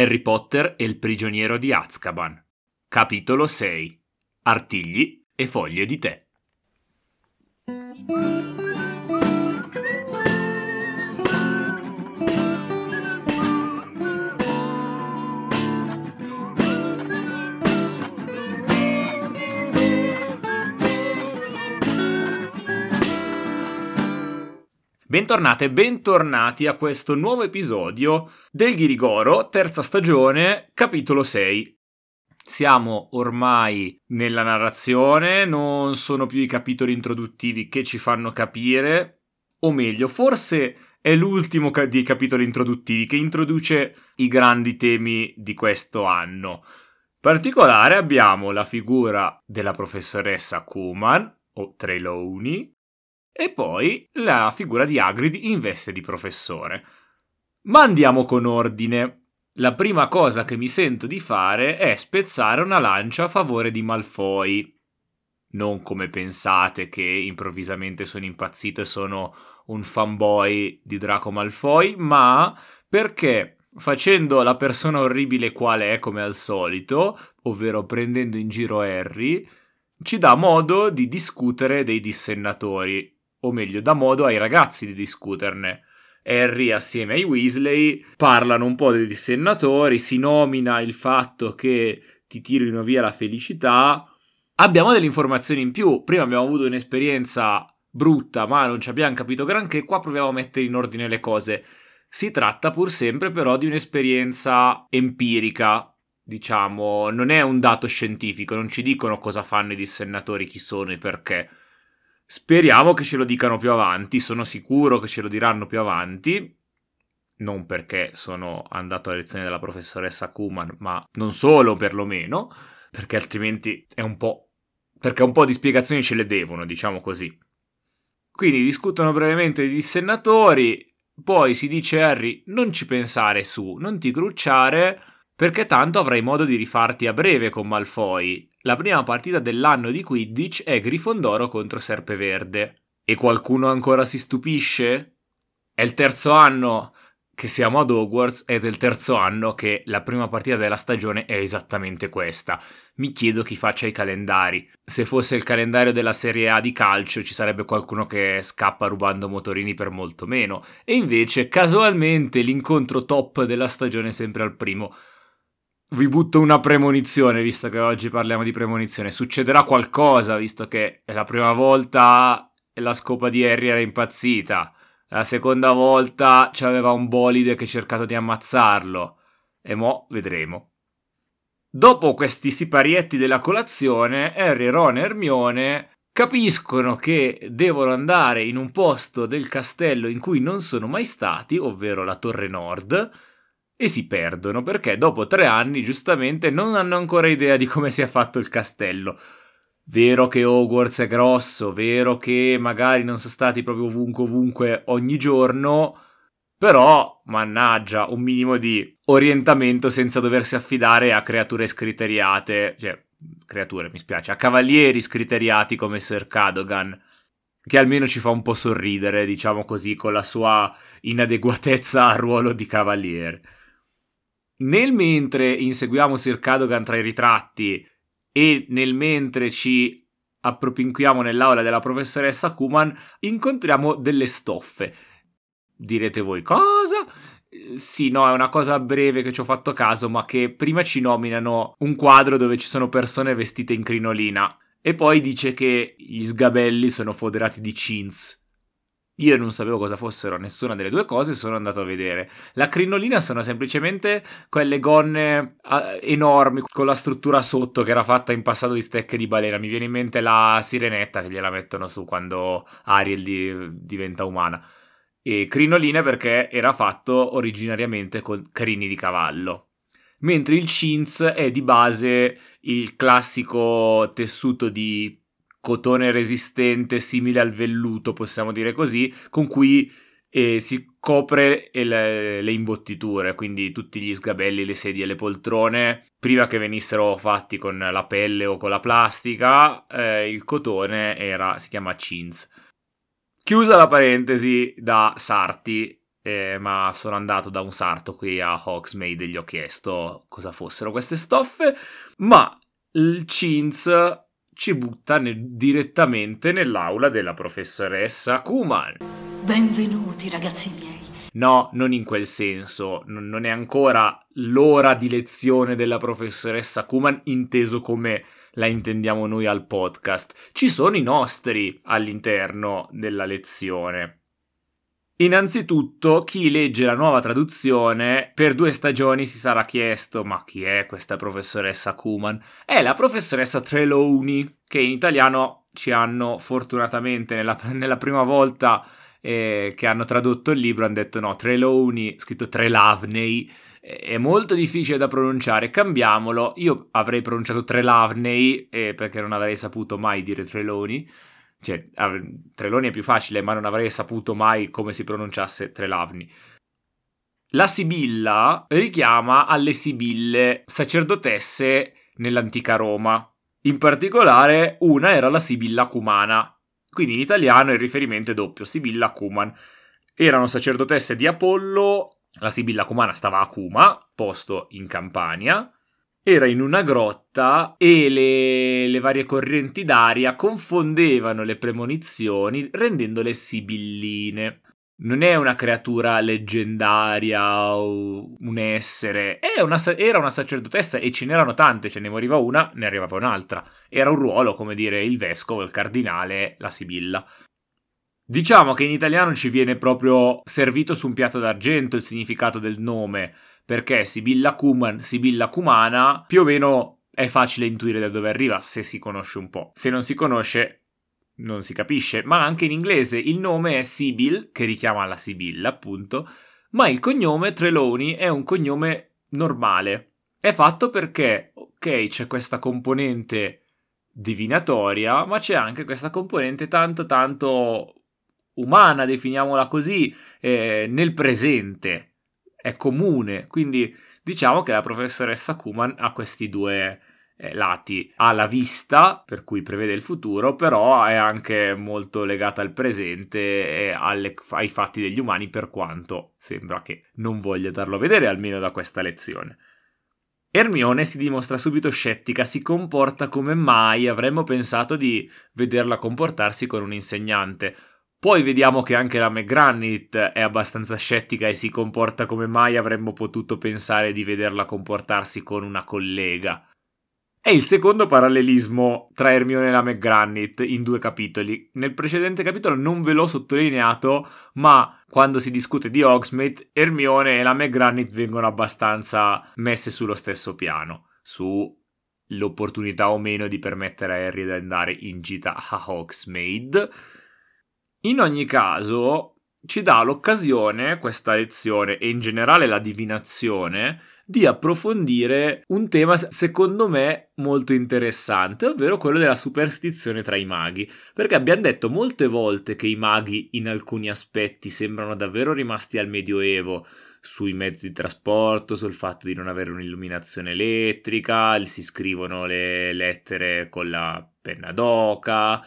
Harry Potter e il prigioniero di Azkaban. Capitolo 6. Artigli e foglie di tè. Bentornate e bentornati a questo nuovo episodio del Ghirigoro, terza stagione, capitolo 6. Siamo ormai nella narrazione, non sono più i capitoli introduttivi che ci fanno capire, o meglio, forse è l'ultimo dei capitoli introduttivi che introduce i grandi temi di questo anno. In particolare abbiamo la figura della professoressa Kuman, o Trelawney, e poi la figura di Hagrid in veste di professore. Ma andiamo con ordine. La prima cosa che mi sento di fare è spezzare una lancia a favore di Malfoy. Non come pensate che improvvisamente sono impazzito e sono un fanboy di Draco Malfoy, ma perché facendo la persona orribile quale è come al solito, ovvero prendendo in giro Harry, ci dà modo di discutere dei dissennatori o meglio, dà modo ai ragazzi di discuterne. Harry assieme ai Weasley parlano un po' dei dissennatori, si nomina il fatto che ti tirino via la felicità. Abbiamo delle informazioni in più. Prima abbiamo avuto un'esperienza brutta, ma non ci abbiamo capito granché. Qua proviamo a mettere in ordine le cose. Si tratta pur sempre però di un'esperienza empirica, diciamo, non è un dato scientifico, non ci dicono cosa fanno i dissennatori, chi sono e perché Speriamo che ce lo dicano più avanti, sono sicuro che ce lo diranno più avanti. Non perché sono andato a lezione della professoressa Kuman, ma non solo perlomeno, perché altrimenti è un po'. perché un po' di spiegazioni ce le devono, diciamo così. Quindi discutono brevemente i dissennatori, poi si dice a Harry non ci pensare su, non ti crucciare, perché tanto avrai modo di rifarti a breve con Malfoy. La prima partita dell'anno di Quidditch è Grifondoro contro Serpeverde. E qualcuno ancora si stupisce? È il terzo anno che siamo ad Hogwarts ed è il terzo anno che la prima partita della stagione è esattamente questa. Mi chiedo chi faccia i calendari. Se fosse il calendario della Serie A di calcio ci sarebbe qualcuno che scappa rubando motorini per molto meno. E invece casualmente l'incontro top della stagione è sempre al primo vi butto una premonizione, visto che oggi parliamo di premonizione. Succederà qualcosa, visto che è la prima volta la scopa di Harry era impazzita. La seconda volta c'aveva un bolide che ha cercato di ammazzarlo. E mo' vedremo. Dopo questi siparietti della colazione, Harry, Ron e Hermione capiscono che devono andare in un posto del castello in cui non sono mai stati, ovvero la Torre Nord, e si perdono perché dopo tre anni giustamente non hanno ancora idea di come sia fatto il castello. Vero che Hogwarts è grosso, vero che magari non sono stati proprio ovunque ovunque ogni giorno, però, mannaggia, un minimo di orientamento senza doversi affidare a creature scriteriate, cioè, creature, mi spiace, a cavalieri scriteriati come Sir Cadogan, che almeno ci fa un po' sorridere, diciamo così, con la sua inadeguatezza al ruolo di cavaliere. Nel mentre inseguiamo Sir Cadogan tra i ritratti e nel mentre ci appropinquiamo nell'aula della professoressa Kuman, incontriamo delle stoffe. Direte voi cosa? Sì, no, è una cosa breve che ci ho fatto caso, ma che prima ci nominano un quadro dove ci sono persone vestite in crinolina e poi dice che gli sgabelli sono foderati di chintz. Io non sapevo cosa fossero nessuna delle due cose, sono andato a vedere. La crinolina sono semplicemente quelle gonne uh, enormi con la struttura sotto che era fatta in passato di stecche di balena. Mi viene in mente la sirenetta che gliela mettono su quando Ariel di, diventa umana. E crinoline perché era fatto originariamente con crini di cavallo. Mentre il chintz è di base il classico tessuto di cotone resistente simile al velluto, possiamo dire così, con cui eh, si copre le, le, imbottiture, quindi tutti gli sgabelli, le sedie, le poltrone, prima che venissero fatti con la pelle o con la plastica, eh, il cotone era, si chiama chintz. Chiusa la parentesi da Sarti, eh, ma sono andato da un sarto qui a Hogsmeade e gli ho chiesto cosa fossero queste stoffe, ma il CINS ci butta ne- direttamente nell'aula della professoressa Kuman. Benvenuti ragazzi miei. No, non in quel senso, N- non è ancora l'ora di lezione della professoressa Kuman inteso come la intendiamo noi al podcast. Ci sono i nostri all'interno della lezione. Innanzitutto, chi legge la nuova traduzione per due stagioni si sarà chiesto: ma chi è questa professoressa Kuman? È la professoressa Trelawney, che in italiano ci hanno fortunatamente nella, nella prima volta eh, che hanno tradotto il libro hanno detto no, Trelawney, scritto Trelawney, è molto difficile da pronunciare, cambiamolo. Io avrei pronunciato Trelawney eh, perché non avrei saputo mai dire Trelawney cioè, Treloni è più facile, ma non avrei saputo mai come si pronunciasse Trelavni. La Sibilla richiama alle Sibille sacerdotesse nell'antica Roma. In particolare, una era la Sibilla Cumana. Quindi in italiano il riferimento è doppio, Sibilla Cuman. Erano sacerdotesse di Apollo, la Sibilla Cumana stava a Cuma, posto in Campania, era in una grotta e le, le, varie correnti d'aria confondevano le premonizioni rendendole sibilline. Non è una creatura leggendaria o un essere, una, era una sacerdotessa e ce n'erano tante, ce ne moriva una, ne arrivava un'altra. Era un ruolo, come dire, il vescovo, il cardinale, la sibilla. Diciamo che in italiano ci viene proprio servito su un piatto d'argento il significato del nome, perché Sibilla Kuman, Sibilla Kumana, più o meno è facile intuire da dove arriva se si conosce un po'. Se non si conosce, non si capisce. Ma anche in inglese il nome è Sibyl, che richiama la Sibilla, appunto, ma il cognome Trelawney è un cognome normale. È fatto perché, ok, c'è questa componente divinatoria, ma c'è anche questa componente tanto tanto umana, definiamola così, eh, nel presente è comune, quindi diciamo che la professoressa Kuman ha questi due eh, lati. Ha la vista, per cui prevede il futuro, però è anche molto legata al presente e alle, ai fatti degli umani, per quanto sembra che non voglia darlo a vedere, almeno da questa lezione. Hermione si dimostra subito scettica, si comporta come mai avremmo pensato di vederla comportarsi con un insegnante. Poi vediamo che anche la McGranit è abbastanza scettica e si comporta come mai avremmo potuto pensare di vederla comportarsi con una collega. È il secondo parallelismo tra Hermione e la McGranit in due capitoli. Nel precedente capitolo non ve l'ho sottolineato, ma quando si discute di Hogsmeade, Hermione e la McGranit vengono abbastanza messe sullo stesso piano, sull'opportunità o meno di permettere a Harry di andare in gita a Hogsmeade in ogni caso, ci dà l'occasione, questa lezione e in generale la divinazione, di approfondire un tema secondo me molto interessante, ovvero quello della superstizione tra i maghi, perché abbiamo detto molte volte che i maghi in alcuni aspetti sembrano davvero rimasti al Medioevo, sui mezzi di trasporto, sul fatto di non avere un'illuminazione elettrica, si scrivono le lettere con la penna d'oca,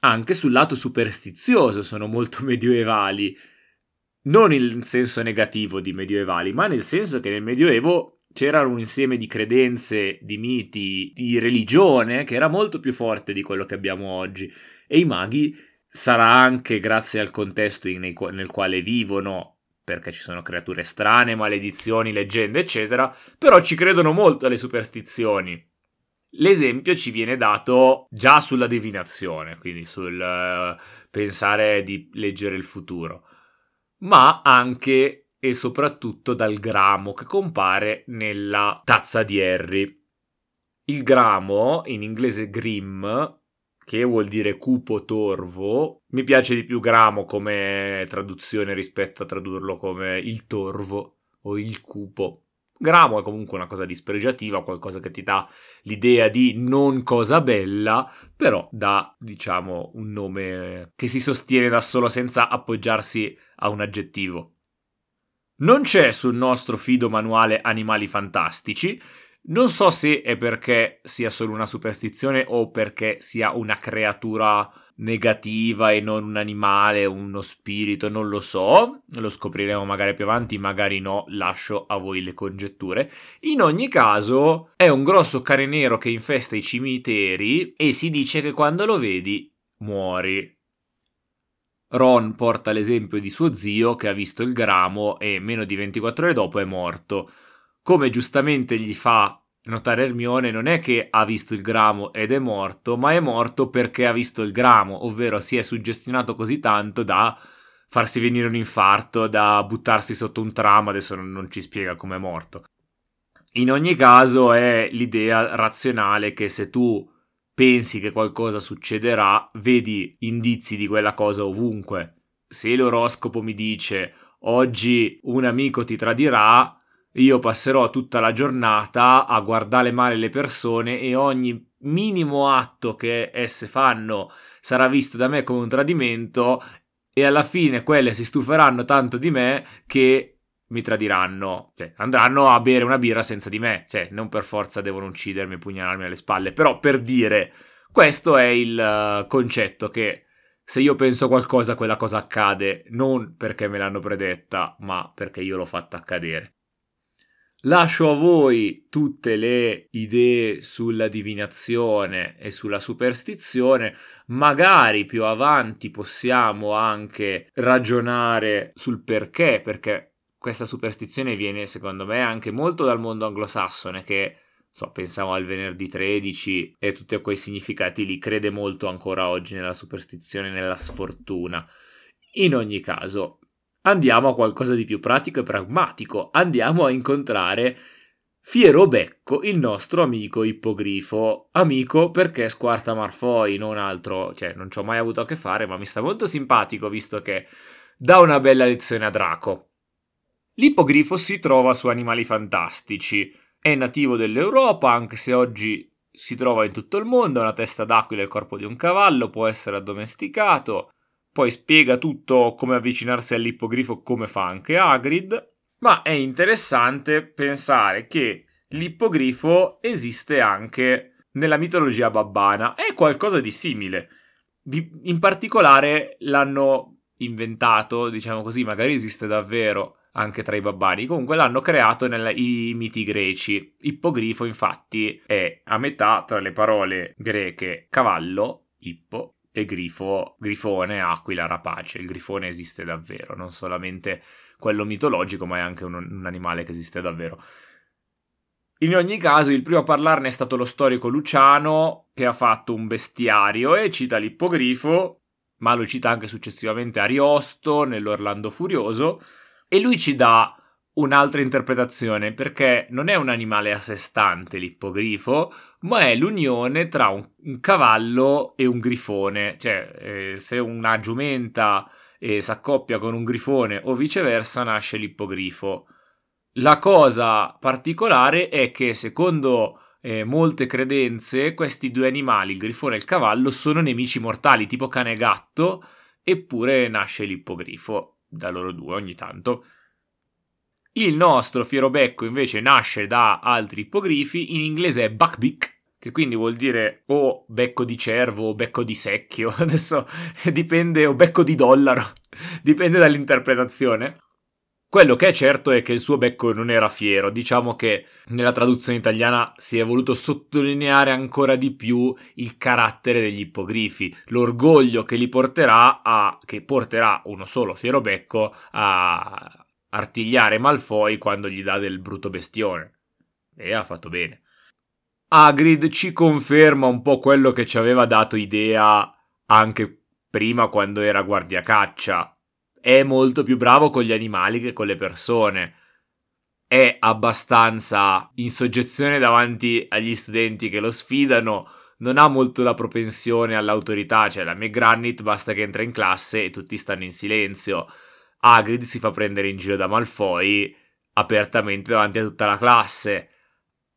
anche sul lato superstizioso sono molto medievali. Non in senso negativo di medievali, ma nel senso che nel Medioevo c'era un insieme di credenze, di miti, di religione che era molto più forte di quello che abbiamo oggi. E i maghi sarà anche grazie al contesto nel quale vivono, perché ci sono creature strane, maledizioni, leggende, eccetera, però ci credono molto alle superstizioni. L'esempio ci viene dato già sulla divinazione, quindi sul uh, pensare di leggere il futuro, ma anche e soprattutto dal gramo che compare nella tazza di Harry. Il gramo, in inglese grim, che vuol dire cupo torvo, mi piace di più gramo come traduzione rispetto a tradurlo come il torvo o il cupo. Gramo è comunque una cosa dispregiativa, qualcosa che ti dà l'idea di non cosa bella, però dà, diciamo, un nome che si sostiene da solo senza appoggiarsi a un aggettivo. Non c'è sul nostro fido manuale animali fantastici. Non so se è perché sia solo una superstizione o perché sia una creatura negativa e non un animale, uno spirito, non lo so, lo scopriremo magari più avanti, magari no, lascio a voi le congetture. In ogni caso è un grosso cane nero che infesta i cimiteri e si dice che quando lo vedi muori. Ron porta l'esempio di suo zio che ha visto il gramo e meno di 24 ore dopo è morto. Come giustamente gli fa notare Hermione non è che ha visto il gramo ed è morto, ma è morto perché ha visto il gramo, ovvero si è suggestionato così tanto da farsi venire un infarto, da buttarsi sotto un tram, adesso non, ci spiega come è morto. In ogni caso è l'idea razionale che se tu pensi che qualcosa succederà, vedi indizi di quella cosa ovunque. Se l'oroscopo mi dice oggi un amico ti tradirà, io passerò tutta la giornata a guardare male le persone e ogni minimo atto che esse fanno sarà visto da me come un tradimento e alla fine quelle si stuferanno tanto di me che mi tradiranno, cioè andranno a bere una birra senza di me, cioè non per forza devono uccidermi e pugnalarmi alle spalle, però per dire, questo è il uh, concetto che se io penso qualcosa quella cosa accade, non perché me l'hanno predetta, ma perché io l'ho fatta accadere. Lascio a voi tutte le idee sulla divinazione e sulla superstizione, magari più avanti possiamo anche ragionare sul perché, perché questa superstizione viene secondo me anche molto dal mondo anglosassone che so, pensavo al venerdì 13 e tutti quei significati lì, crede molto ancora oggi nella superstizione nella sfortuna. In ogni caso, Andiamo a qualcosa di più pratico e pragmatico. Andiamo a incontrare Fiero Becco, il nostro amico ippogrifo. Amico perché squarta Marfoi, non altro. Cioè, non ci ho mai avuto a che fare, ma mi sta molto simpatico visto che dà una bella lezione a Draco. L'ippogrifo si trova su animali fantastici. È nativo dell'Europa, anche se oggi si trova in tutto il mondo, ha una testa d'aquila e il corpo di un cavallo, può essere addomesticato poi spiega tutto come avvicinarsi all'ippogrifo come fa anche Hagrid, ma è interessante pensare che l'ippogrifo esiste anche nella mitologia babbana, è qualcosa di simile. in particolare l'hanno inventato, diciamo così, magari esiste davvero anche tra i babbani. Comunque l'hanno creato nei miti greci. Ippogrifo, infatti, è a metà tra le parole greche cavallo, ippo, e grifo, grifone, aquila, rapace. Il grifone esiste davvero, non solamente quello mitologico, ma è anche un, un animale che esiste davvero. In ogni caso, il primo a parlarne è stato lo storico Luciano, che ha fatto un bestiario e cita l'ippogrifo, ma lo cita anche successivamente Ariosto nell'Orlando Furioso, e lui ci dà un'altra interpretazione perché non è un animale a sé stante l'ippogrifo, ma è l'unione tra un, un cavallo e un grifone, cioè eh, se una giumenta eh, si accoppia con un grifone o viceversa nasce l'ippogrifo. La cosa particolare è che secondo eh, molte credenze questi due animali, il grifone e il cavallo, sono nemici mortali, tipo cane e gatto, eppure nasce l'ippogrifo da loro due ogni tanto. Il nostro fierobecco invece nasce da altri ippogrifi, in inglese è buckbeak, che quindi vuol dire o becco di cervo o becco di secchio, adesso dipende, o becco di dollaro, dipende dall'interpretazione. Quello che è certo è che il suo becco non era fiero, diciamo che nella traduzione italiana si è voluto sottolineare ancora di più il carattere degli ippogrifi, l'orgoglio che li porterà a, che porterà uno solo fiero becco a, artigliare Malfoy quando gli dà del brutto bestione. E ha fatto bene. Hagrid ci conferma un po' quello che ci aveva dato idea anche prima quando era guardia caccia. È molto più bravo con gli animali che con le persone. È abbastanza in soggezione davanti agli studenti che lo sfidano. Non ha molto la propensione all'autorità, cioè la McGranit basta che entra in classe e tutti stanno in silenzio Hagrid si fa prendere in giro da Malfoy apertamente davanti a tutta la classe.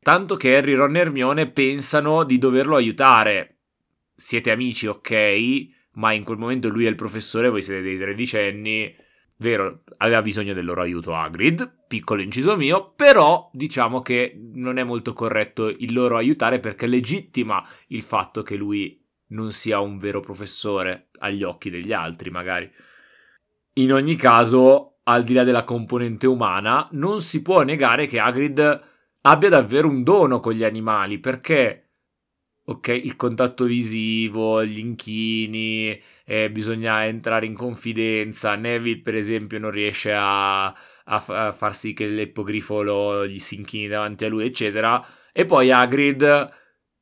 Tanto che Harry, Ron e Hermione pensano di doverlo aiutare. Siete amici, ok, ma in quel momento lui è il professore, voi siete dei tredicenni. Vero, aveva bisogno del loro aiuto Hagrid, piccolo inciso mio, però diciamo che non è molto corretto il loro aiutare perché legittima il fatto che lui non sia un vero professore agli occhi degli altri, magari. In ogni caso, al di là della componente umana, non si può negare che Hagrid abbia davvero un dono con gli animali, perché ok, il contatto visivo, gli inchini, eh, bisogna entrare in confidenza. Neville, per esempio, non riesce a, a, a far sì che l'eppogrifo gli si inchini davanti a lui, eccetera. E poi Hagrid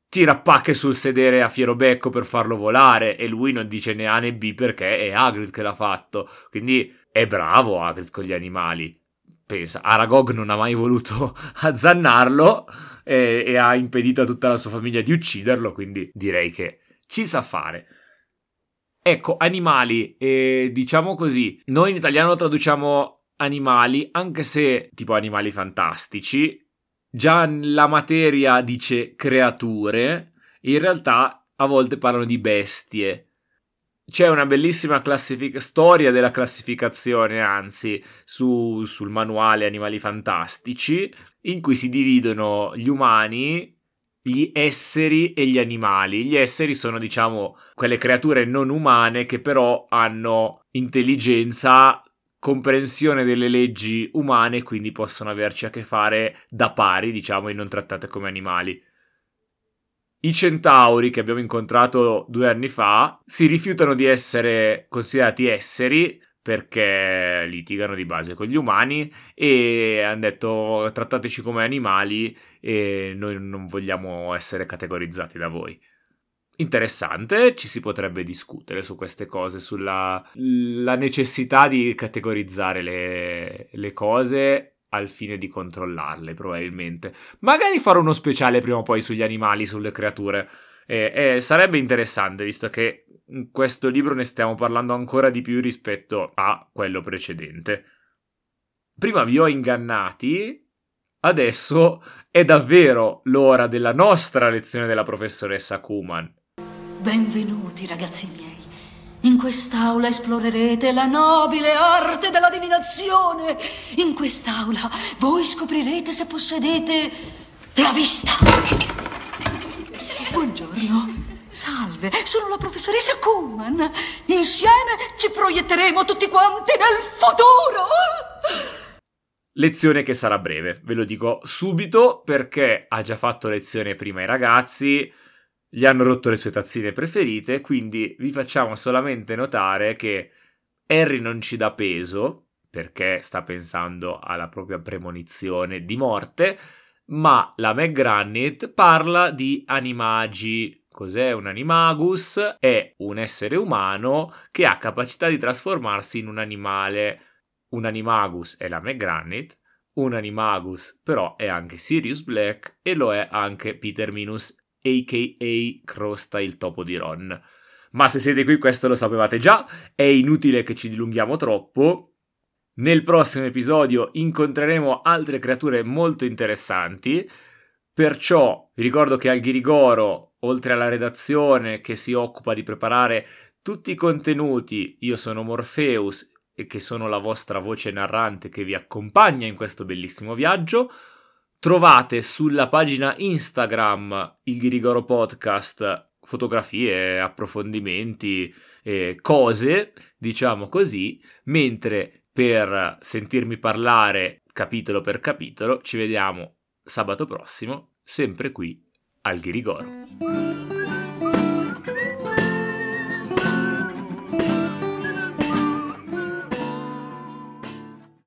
tira pacche sul sedere a fiero becco per farlo volare e lui non dice né A né B perché è Hagrid che l'ha fatto. Quindi è bravo Hagrid con gli animali. Pensa, Aragog non ha mai voluto azzannarlo e, e ha impedito a tutta la sua famiglia di ucciderlo, quindi direi che ci sa fare. Ecco, animali, eh, diciamo così, noi in italiano traduciamo animali, anche se tipo animali fantastici, già la materia dice creature, in realtà a volte parlano di bestie. C'è una bellissima classific- storia della classificazione, anzi, su, sul manuale Animali Fantastici, in cui si dividono gli umani, gli esseri e gli animali. Gli esseri sono, diciamo, quelle creature non umane che però hanno intelligenza, comprensione delle leggi umane, quindi possono averci a che fare da pari, diciamo, e non trattate come animali. I centauri che abbiamo incontrato due anni fa si rifiutano di essere considerati esseri perché litigano di base con gli umani e hanno detto trattateci come animali e noi non vogliamo essere categorizzati da voi. Interessante, ci si potrebbe discutere su queste cose, sulla necessità di categorizzare le, le cose al fine di controllarle, probabilmente. Magari farò uno speciale prima o poi sugli animali, sulle creature. Eh, eh, sarebbe interessante, visto che in questo libro ne stiamo parlando ancora di più rispetto a quello precedente. Prima vi ho ingannati, adesso è davvero l'ora della nostra lezione della professoressa Kuman. Benvenuti, ragazzi miei. In quest'aula esplorerete la nobile arte della divinazione. In quest'aula voi scoprirete se possedete la vista. Buongiorno. Salve, sono la professoressa Kuhlman. Insieme ci proietteremo tutti quanti nel futuro. Lezione che sarà breve, ve lo dico subito perché ha già fatto lezione prima ai ragazzi gli hanno rotto le sue tazzine preferite, quindi vi facciamo solamente notare che Harry non ci dà peso perché sta pensando alla propria premonizione di morte, ma la McGranit parla di animagi. Cos'è un animagus? È un essere umano che ha capacità di trasformarsi in un animale. Un animagus è la McGranit, un animagus però è anche Sirius Black e lo è anche Peter Minus a.k.a. Crosta il topo di Ron. Ma se siete qui questo lo sapevate già, è inutile che ci dilunghiamo troppo. Nel prossimo episodio incontreremo altre creature molto interessanti, perciò vi ricordo che al Ghirigoro, oltre alla redazione che si occupa di preparare tutti i contenuti, io sono Morpheus e che sono la vostra voce narrante che vi accompagna in questo bellissimo viaggio. Trovate sulla pagina Instagram il Ghirigoro Podcast fotografie, approfondimenti, eh, cose, diciamo così, mentre per sentirmi parlare capitolo per capitolo ci vediamo sabato prossimo, sempre qui al Ghirigoro.